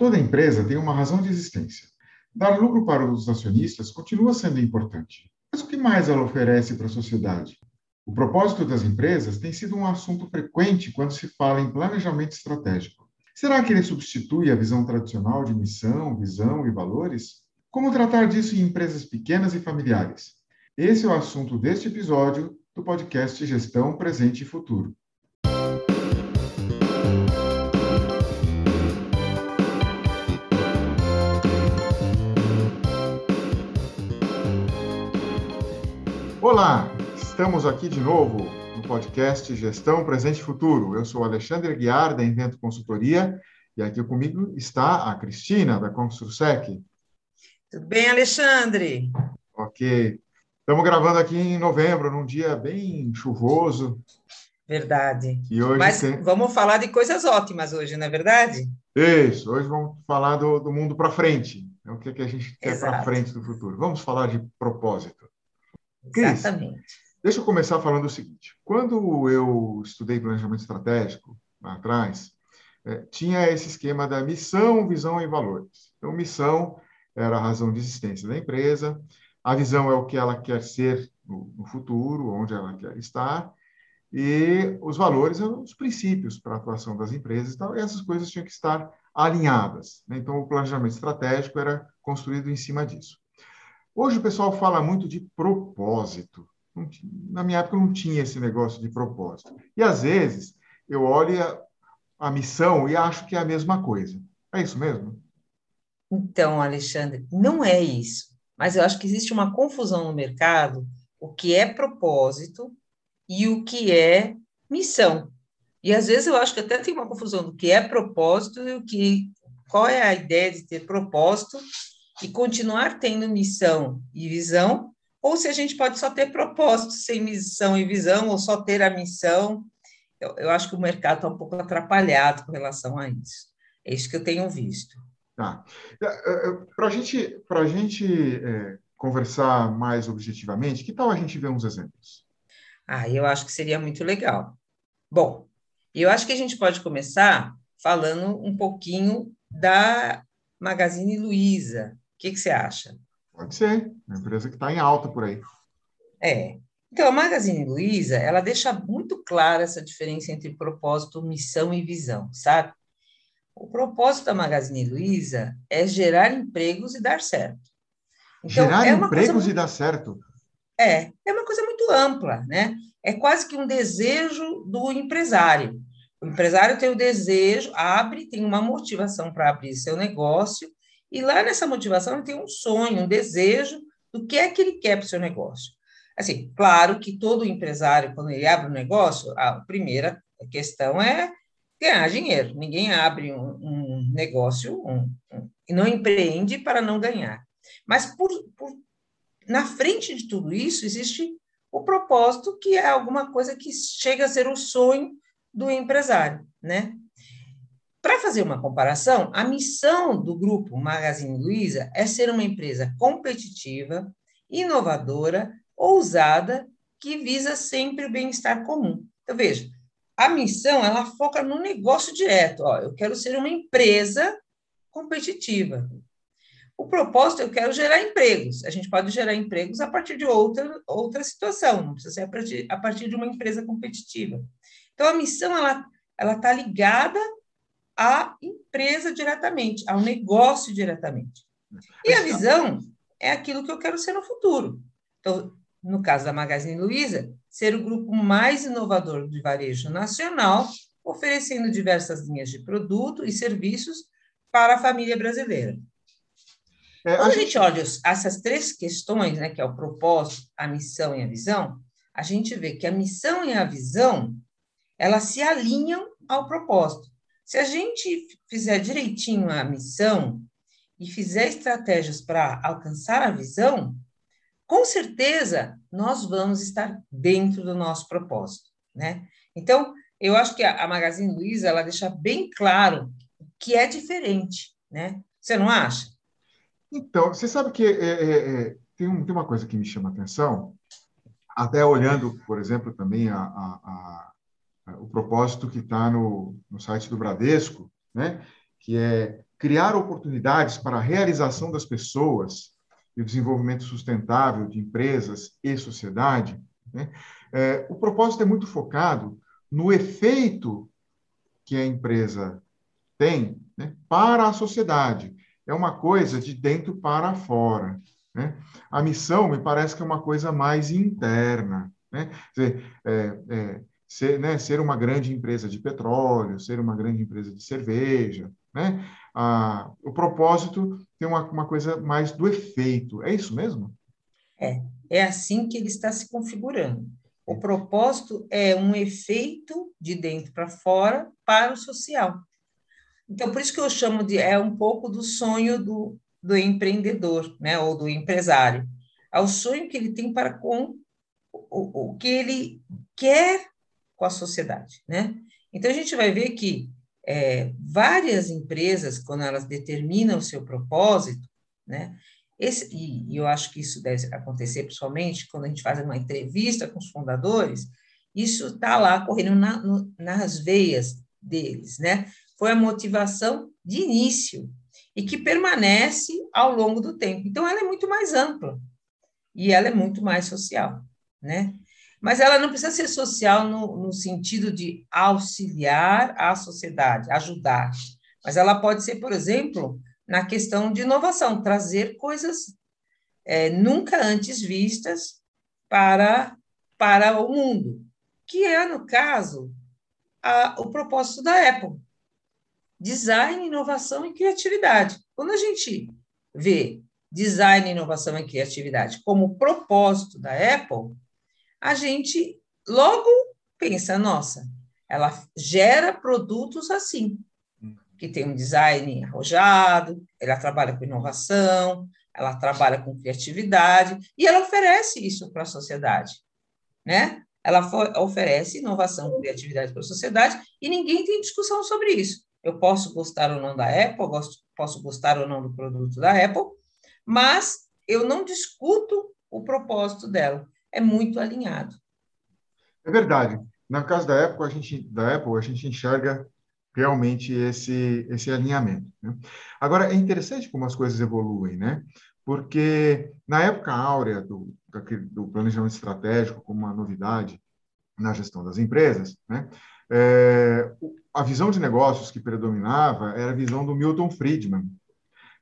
Toda empresa tem uma razão de existência. Dar lucro para os acionistas continua sendo importante. Mas o que mais ela oferece para a sociedade? O propósito das empresas tem sido um assunto frequente quando se fala em planejamento estratégico. Será que ele substitui a visão tradicional de missão, visão e valores? Como tratar disso em empresas pequenas e familiares? Esse é o assunto deste episódio do podcast Gestão Presente e Futuro. Olá, estamos aqui de novo no podcast Gestão Presente e Futuro. Eu sou Alexandre Guiar, da Invento Consultoria, e aqui comigo está a Cristina, da Construsec. Tudo bem, Alexandre? Ok. Estamos gravando aqui em novembro, num dia bem chuvoso. Verdade. E hoje Mas tem... vamos falar de coisas ótimas hoje, não é verdade? Isso, hoje vamos falar do, do mundo para frente. É o que, que a gente quer para frente do futuro. Vamos falar de propósito. Cris, Exatamente. Deixa eu começar falando o seguinte. Quando eu estudei planejamento estratégico, lá atrás, é, tinha esse esquema da missão, visão e valores. Então, missão era a razão de existência da empresa, a visão é o que ela quer ser no, no futuro, onde ela quer estar, e os valores são os princípios para a atuação das empresas e tal, e essas coisas tinham que estar alinhadas. Né? Então, o planejamento estratégico era construído em cima disso. Hoje o pessoal fala muito de propósito. Na minha época não tinha esse negócio de propósito. E às vezes eu olho a, a missão e acho que é a mesma coisa. É isso mesmo? Então, Alexandre, não é isso. Mas eu acho que existe uma confusão no mercado o que é propósito e o que é missão. E às vezes eu acho que até tem uma confusão do que é propósito e o que qual é a ideia de ter propósito e continuar tendo missão e visão, ou se a gente pode só ter propósito sem missão e visão, ou só ter a missão. Eu, eu acho que o mercado está um pouco atrapalhado com relação a isso. É isso que eu tenho visto. Tá. É, é, é, Para a gente, a gente é, conversar mais objetivamente, que tal a gente ver uns exemplos? Ah, eu acho que seria muito legal. Bom, eu acho que a gente pode começar falando um pouquinho da Magazine Luiza, que, que você acha? Pode ser, uma empresa que está em alta por aí. É. Então, a Magazine Luiza, ela deixa muito clara essa diferença entre propósito, missão e visão, sabe? O propósito da Magazine Luiza é gerar empregos e dar certo. Então, gerar é empregos muito... e dar certo? É, é uma coisa muito ampla, né? É quase que um desejo do empresário. O empresário tem o desejo, abre, tem uma motivação para abrir seu negócio, e lá nessa motivação ele tem um sonho, um desejo do que é que ele quer para o seu negócio. Assim, claro que todo empresário, quando ele abre um negócio, a primeira questão é ganhar dinheiro. Ninguém abre um, um negócio um, um, e não empreende para não ganhar. Mas por, por, na frente de tudo isso existe o propósito, que é alguma coisa que chega a ser o sonho do empresário, né? Para fazer uma comparação, a missão do grupo Magazine Luiza é ser uma empresa competitiva, inovadora, ousada, que visa sempre o bem-estar comum. Então, veja, a missão ela foca no negócio direto. Ó, eu quero ser uma empresa competitiva. O propósito, eu quero gerar empregos. A gente pode gerar empregos a partir de outra, outra situação, não precisa ser a partir, a partir de uma empresa competitiva. Então, a missão ela está ligada à empresa diretamente, ao negócio diretamente. E a visão é aquilo que eu quero ser no futuro. Então, no caso da Magazine Luiza, ser o grupo mais inovador de varejo nacional, oferecendo diversas linhas de produto e serviços para a família brasileira. É, Quando a gente olha essas três questões, né, que é o propósito, a missão e a visão, a gente vê que a missão e a visão, elas se alinham ao propósito. Se a gente fizer direitinho a missão e fizer estratégias para alcançar a visão, com certeza nós vamos estar dentro do nosso propósito, né? Então, eu acho que a Magazine Luiza ela deixa bem claro que é diferente, né? Você não acha? Então, você sabe que é, é, é, tem, um, tem, uma coisa que me chama a atenção, até olhando, por exemplo, também a, a o propósito que está no, no site do Bradesco, né? que é criar oportunidades para a realização das pessoas e o desenvolvimento sustentável de empresas e sociedade, né? é, o propósito é muito focado no efeito que a empresa tem né, para a sociedade. É uma coisa de dentro para fora. Né? A missão me parece que é uma coisa mais interna. Né? Dizer, é, é, ser, né, ser uma grande empresa de petróleo, ser uma grande empresa de cerveja. Né? Ah, o propósito tem uma, uma coisa mais do efeito. É isso mesmo? É, é assim que ele está se configurando. O propósito é um efeito de dentro para fora para o social. Então, por isso que eu chamo de é um pouco do sonho do, do empreendedor, né, ou do empresário. É o sonho que ele tem para com o, o que ele quer com a sociedade, né? Então a gente vai ver que é, várias empresas, quando elas determinam o seu propósito, né? Esse, e, e eu acho que isso deve acontecer principalmente quando a gente faz uma entrevista com os fundadores, isso está lá correndo na, no, nas veias deles, né? Foi a motivação de início e que permanece ao longo do tempo. Então, ela é muito mais ampla e ela é muito mais social, né? Mas ela não precisa ser social no, no sentido de auxiliar a sociedade, ajudar. Mas ela pode ser, por exemplo, na questão de inovação, trazer coisas é, nunca antes vistas para, para o mundo, que é, no caso, a, o propósito da Apple. Design, inovação e criatividade. Quando a gente vê design, inovação e criatividade como propósito da Apple, a gente logo pensa, nossa, ela gera produtos assim, que tem um design arrojado, ela trabalha com inovação, ela trabalha com criatividade e ela oferece isso para a sociedade, né? Ela oferece inovação criatividade para a sociedade e ninguém tem discussão sobre isso. Eu posso gostar ou não da Apple, gosto, posso gostar ou não do produto da Apple, mas eu não discuto o propósito dela é muito alinhado. É verdade. No caso da Apple, a gente, da Apple, a gente enxerga realmente esse, esse alinhamento. Né? Agora, é interessante como as coisas evoluem, né? Porque na época áurea do, do planejamento estratégico, como uma novidade na gestão das empresas, né? É, a visão de negócios que predominava era a visão do Milton Friedman.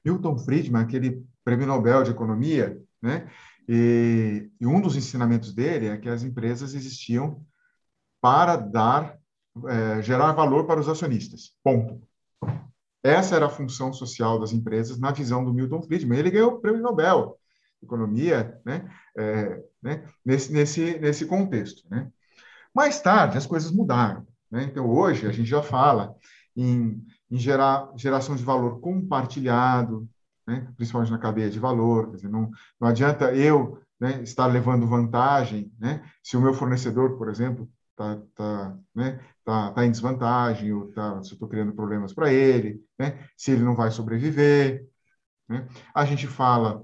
Milton Friedman, aquele prêmio Nobel de Economia, né? E, e, um dos ensinamentos dele é que as empresas existiam para dar, é, gerar valor para os acionistas. Ponto. Essa era a função social das empresas na visão do Milton Friedman. Ele ganhou o prêmio Nobel Economia, né? É, né? Nesse, nesse, nesse contexto. Né? Mais tarde, as coisas mudaram. Né? Então, hoje, a gente já fala em, em gerar, geração de valor compartilhado, né? principalmente na cadeia de valor. Dizer, não, não adianta eu né, estar levando vantagem né? se o meu fornecedor, por exemplo, está tá, né, tá, tá em desvantagem, ou tá, se eu estou criando problemas para ele, né? se ele não vai sobreviver. Né? A gente fala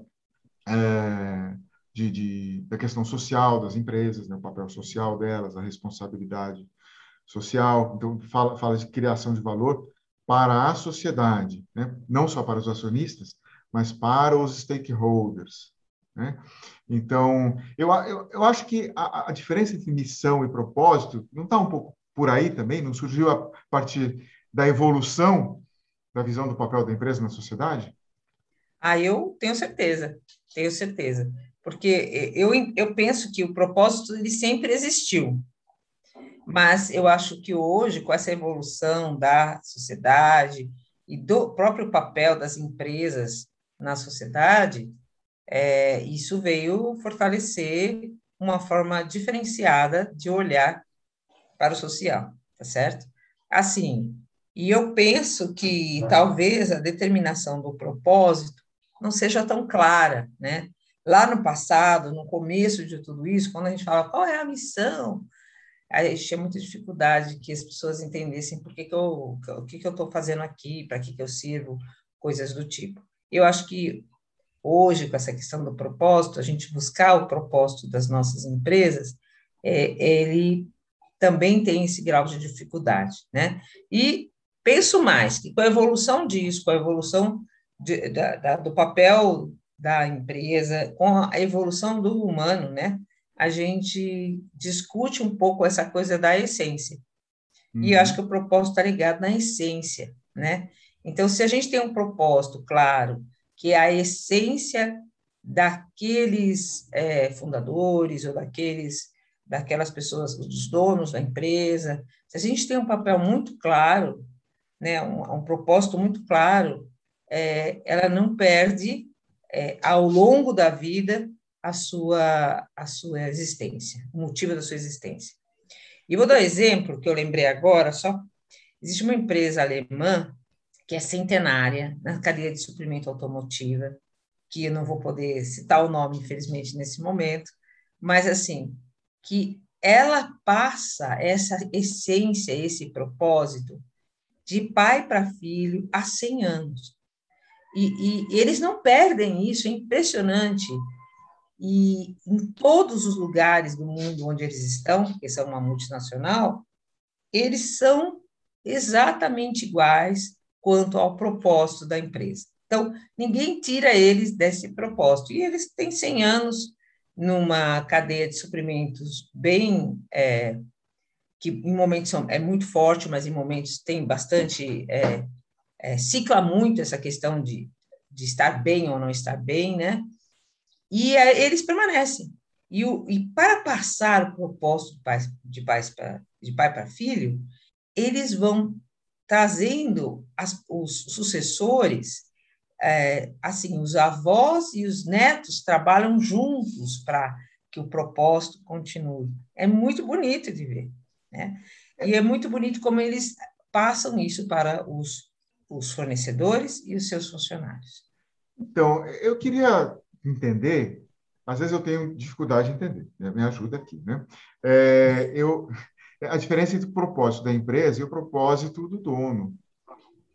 é, de, de, da questão social das empresas, né? o papel social delas, a responsabilidade social. Então, fala, fala de criação de valor para a sociedade, né? não só para os acionistas, mas para os stakeholders. Né? Então, eu, eu, eu acho que a, a, diferença entre missão e propósito não está um pouco por aí também? Não surgiu a partir da evolução da visão do papel da empresa na sociedade? Ah, eu tenho certeza, tenho certeza. Porque eu, eu penso que o propósito ele sempre existiu. Mas eu acho que hoje, com essa evolução da sociedade e do próprio papel das empresas na sociedade, é, isso veio fortalecer uma forma diferenciada de olhar para o social, tá certo? Assim, e eu penso que talvez a determinação do propósito não seja tão clara, né? Lá no passado, no começo de tudo isso, quando a gente fala qual é a missão, a gente tinha muita dificuldade que as pessoas entendessem por que, que eu, o que, que eu estou fazendo aqui, para que, que eu sirvo, coisas do tipo. Eu acho que hoje, com essa questão do propósito, a gente buscar o propósito das nossas empresas, é, ele também tem esse grau de dificuldade, né? E penso mais que com a evolução disso, com a evolução de, da, da, do papel da empresa, com a evolução do humano, né? A gente discute um pouco essa coisa da essência. Uhum. E eu acho que o propósito está ligado na essência, né? Então, se a gente tem um propósito claro, que é a essência daqueles é, fundadores ou daqueles daquelas pessoas, dos donos da empresa, se a gente tem um papel muito claro, né, um, um propósito muito claro, é, ela não perde é, ao longo da vida a sua a sua existência, o motivo da sua existência. E vou dar um exemplo que eu lembrei agora, só existe uma empresa alemã que é centenária na cadeia de suprimento automotiva, que eu não vou poder citar o nome, infelizmente, nesse momento, mas assim, que ela passa essa essência, esse propósito de pai para filho há 100 anos. E, e, eles não perdem isso, é impressionante. E em todos os lugares do mundo onde eles estão, porque são uma multinacional, eles são exatamente iguais quanto ao propósito da empresa. Então, ninguém tira eles desse propósito. E eles têm 100 anos numa cadeia de suprimentos bem. É, que em momentos são, é muito forte, mas em momentos tem bastante. É, é, cicla muito essa questão de, de estar bem ou não estar bem, né? E é, eles permanecem. E, o, e para passar o propósito de, pais, de, pais pra, de pai para filho, eles vão trazendo as, os sucessores é, assim, os avós e os netos trabalham juntos para que o propósito continue. É muito bonito de ver, né? E é muito bonito como eles passam isso para os, os fornecedores e os seus funcionários. Então, eu queria entender, às vezes eu tenho dificuldade de entender, né? me ajuda aqui, né? É, eu, a diferença entre o propósito da empresa e o propósito do dono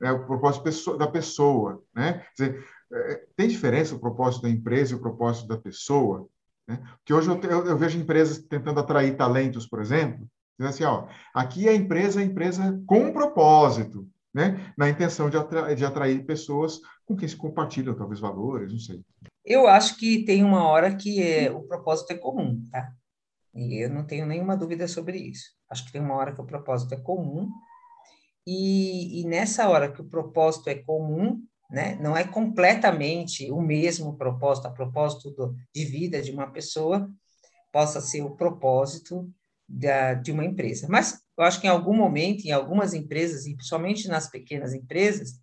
é o propósito da pessoa, né? Dizer, é, tem diferença o propósito da empresa e o propósito da pessoa, né? Porque hoje eu, eu, vejo empresas tentando atrair talentos, por exemplo, dizendo assim, ó, aqui a empresa é empresa com um propósito, né? Na intenção de, de atrair pessoas com quem se compartilham talvez valores, não sei. Eu acho que tem uma hora que é, o propósito é comum, tá? E eu não tenho nenhuma dúvida sobre isso. Acho que tem uma hora que o propósito é comum e, e nessa hora que o propósito é comum, né, não é completamente o mesmo propósito, a propósito do, de vida de uma pessoa, possa ser o propósito da, de uma empresa. Mas eu acho que em algum momento, em algumas empresas, e principalmente nas pequenas empresas,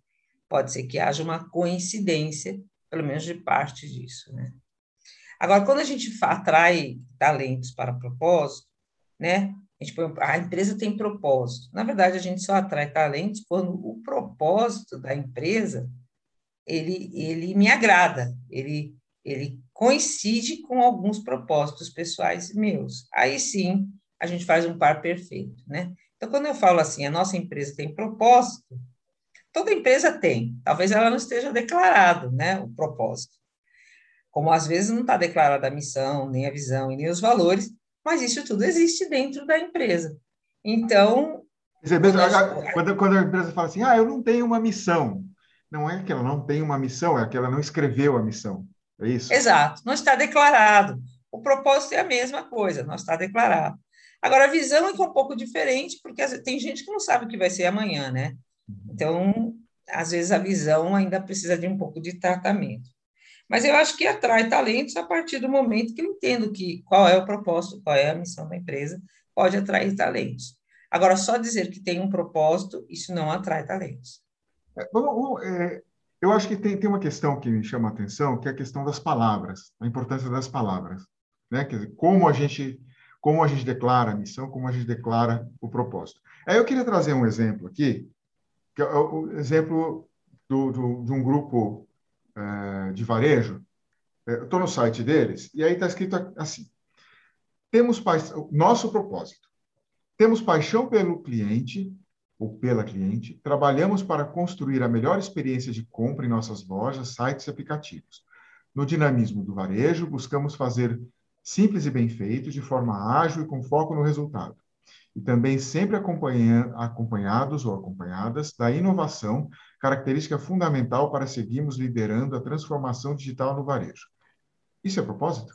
pode ser que haja uma coincidência, pelo menos de parte disso. Né? Agora, quando a gente atrai talentos para propósito, né, a, gente a empresa tem propósito. Na verdade, a gente só atrai talentos quando o propósito da empresa ele, ele me agrada, ele, ele coincide com alguns propósitos pessoais meus. Aí sim, a gente faz um par perfeito, né? Então, quando eu falo assim, a nossa empresa tem propósito, toda empresa tem, talvez ela não esteja declarado, né, o propósito. Como às vezes não está declarada a missão, nem a visão e nem os valores, mas isso tudo existe dentro da empresa. Então. quando, quando a empresa fala assim, ah, eu não tenho uma missão, não é que ela não tem uma missão, é que ela não escreveu a missão. É isso? Exato, não está declarado. O propósito é a mesma coisa, não está declarado. Agora, a visão é, é um pouco diferente, porque tem gente que não sabe o que vai ser amanhã, né? Uhum. Então, às vezes a visão ainda precisa de um pouco de tratamento. Mas eu acho que atrai talentos a partir do momento que eu entendo que qual é o propósito, qual é a missão da empresa, pode atrair talentos. Agora, só dizer que tem um propósito, isso não atrai talentos. É, é, eu acho que tem, tem uma questão que me chama a atenção, que é a questão das palavras, a importância das palavras. Né? Quer dizer, como a gente como a gente declara a missão, como a gente declara o propósito. Aí eu queria trazer um exemplo aqui, que é o exemplo do, do, de um grupo eh, de varejo, eh, eu estou no site deles, e aí está escrito assim: temos nosso propósito, temos paixão pelo cliente ou pela cliente, trabalhamos para construir a melhor experiência de compra em nossas lojas, sites e aplicativos. No dinamismo do varejo, buscamos fazer simples e bem feito, de forma ágil e com foco no resultado. E também sempre acompanhados ou acompanhadas da inovação, característica fundamental para seguirmos liderando a transformação digital no varejo. Isso é propósito?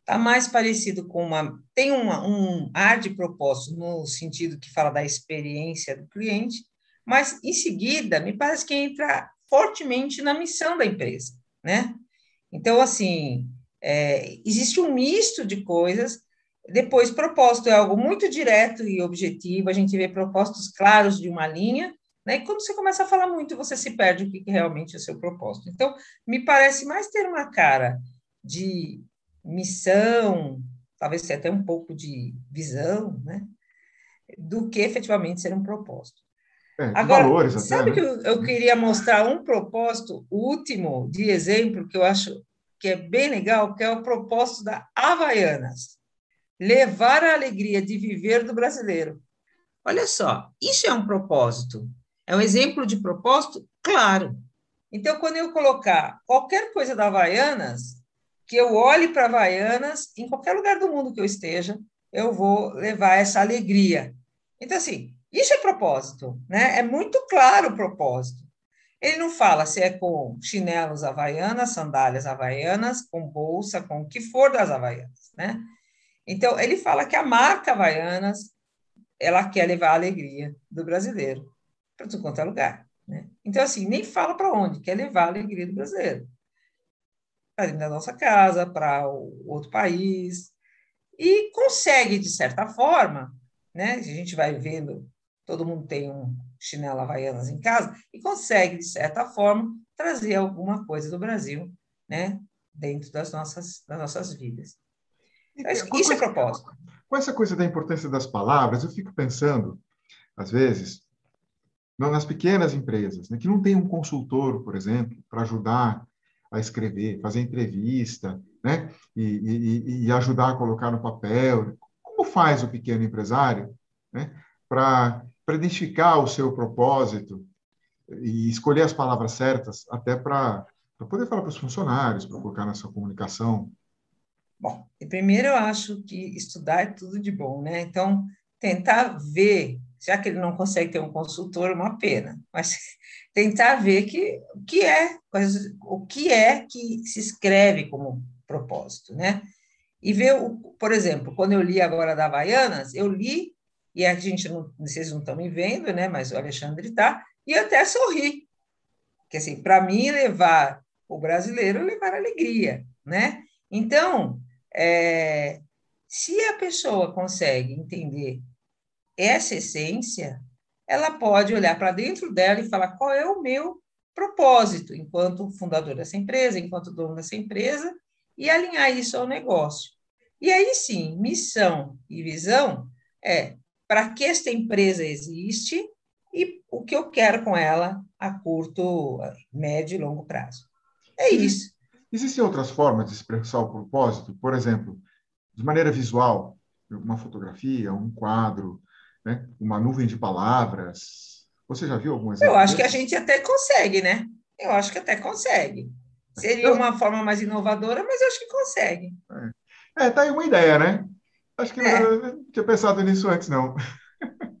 Está mais parecido com uma. Tem uma, um ar de propósito, no sentido que fala da experiência do cliente, mas em seguida, me parece que entra fortemente na missão da empresa, né? Então, assim, é, existe um misto de coisas. Depois, propósito é algo muito direto e objetivo, a gente vê propósitos claros de uma linha, né? E quando você começa a falar muito, você se perde o que realmente é o seu propósito. Então, me parece mais ter uma cara de missão, talvez até um pouco de visão, né? Do que efetivamente ser um propósito. É, Agora, valores sabe até, né? que eu, eu queria mostrar um propósito último de exemplo que eu acho que é bem legal, que é o propósito da Havaianas. Levar a alegria de viver do brasileiro. Olha só, isso é um propósito. É um exemplo de propósito? Claro. Então, quando eu colocar qualquer coisa da Havaianas, que eu olhe para Havaianas, em qualquer lugar do mundo que eu esteja, eu vou levar essa alegria. Então, assim, isso é propósito, né? É muito claro o propósito. Ele não fala se é com chinelos havaianas, sandálias havaianas, com bolsa, com o que for das havaianas, né? Então, ele fala que a marca Havaianas, ela quer levar a alegria do brasileiro para tudo quanto é lugar, né? Então, assim, nem fala para onde, quer levar a alegria do brasileiro. Para dentro da nossa casa, para outro país, e consegue, de certa forma, né? A gente vai vendo todo mundo tem um chinelo Havaianas em casa e consegue, de certa forma, trazer alguma coisa do Brasil, né, dentro das nossas, das nossas vidas. Então, isso, é propósito. Com essa coisa da importância das palavras, eu fico pensando, às vezes, nas pequenas empresas, né, que não tem um consultor, por exemplo, para ajudar a escrever, fazer entrevista, né, e, e, e ajudar a colocar no papel. Como faz o pequeno empresário né, para para identificar o seu propósito e escolher as palavras certas, até para poder falar para os funcionários, para colocar na sua comunicação? Bom, primeiro eu acho que estudar é tudo de bom, né? Então, tentar ver, já que ele não consegue ter um consultor, uma pena, mas tentar ver que, o que é, o que é que se escreve como propósito, né? E ver, o, por exemplo, quando eu li agora da Havaianas, eu li e a gente não, vocês não estão me vendo, né? Mas o Alexandre está, e até sorri. Que assim, para mim, levar o brasileiro levar alegria, né? Então, é, se a pessoa consegue entender essa essência, ela pode olhar para dentro dela e falar qual é o meu propósito enquanto fundador dessa empresa, enquanto dono dessa empresa, e alinhar isso ao negócio. E aí sim, missão e visão é para que esta empresa existe e o que eu quero com ela a curto, médio e longo prazo. É isso. Existem outras formas de expressar o propósito? Por exemplo, de maneira visual, uma fotografia, um quadro, né? uma nuvem de palavras. Você já viu algum exemplo? Eu acho que a gente até consegue, né? Eu acho que até consegue. Seria uma forma mais inovadora, mas eu acho que consegue. É, é tá aí uma ideia, né? Acho que é. não tinha pensado nisso antes, não.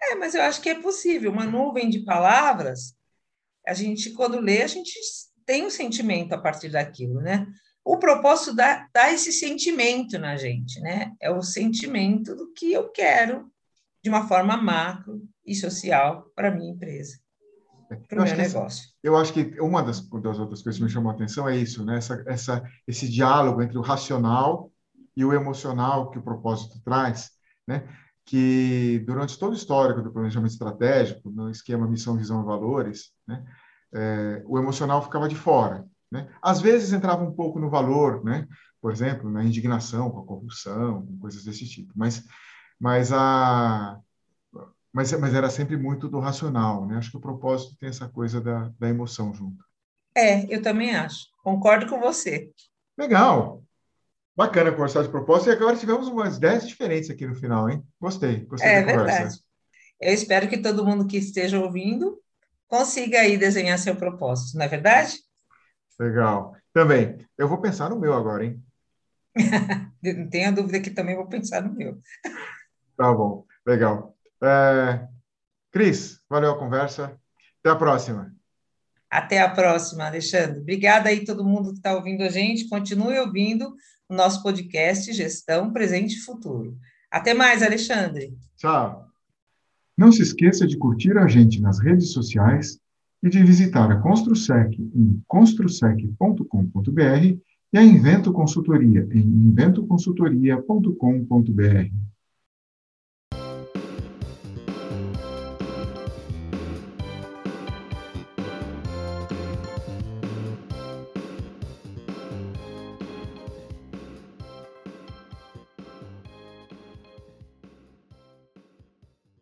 É, mas eu acho que é possível. Uma nuvem de palavras, a gente, quando lê, a gente tem um sentimento a partir daquilo, né? O propósito dá, dá esse sentimento na gente, né? É o sentimento do que eu quero de uma forma macro e social para a minha empresa, para o meu negócio. Eu acho que uma das, das outras coisas que me chamou a atenção é isso, né? Essa, essa, esse diálogo entre o racional e o emocional que o propósito traz, né? que durante todo o histórico do planejamento estratégico, no esquema missão, visão e valores, né? É, o emocional ficava de fora. Né? Às vezes entrava um pouco no valor, né? por exemplo, na indignação com a corrupção, coisas desse tipo, mas, mas, a, mas, mas era sempre muito do racional. Né? Acho que o propósito tem essa coisa da, da emoção junto. É, eu também acho. Concordo com você. Legal. Bacana conversar de propósito. E agora tivemos umas ideias diferentes aqui no final, hein? Gostei, gostei é, da conversa. Verdade. Eu espero que todo mundo que esteja ouvindo consiga aí desenhar seu propósito, não é verdade? Legal. Também. Eu vou pensar no meu agora, hein? não tenha dúvida que também vou pensar no meu. Tá bom. Legal. É, Cris, valeu a conversa. Até a próxima. Até a próxima, Alexandre. Obrigada aí todo mundo que está ouvindo a gente. Continue ouvindo o nosso podcast Gestão Presente e Futuro. Até mais, Alexandre. Tchau. Não se esqueça de curtir a gente nas redes sociais e de visitar a Construsec em construsec.com.br e a Invento Consultoria em inventoconsultoria.com.br.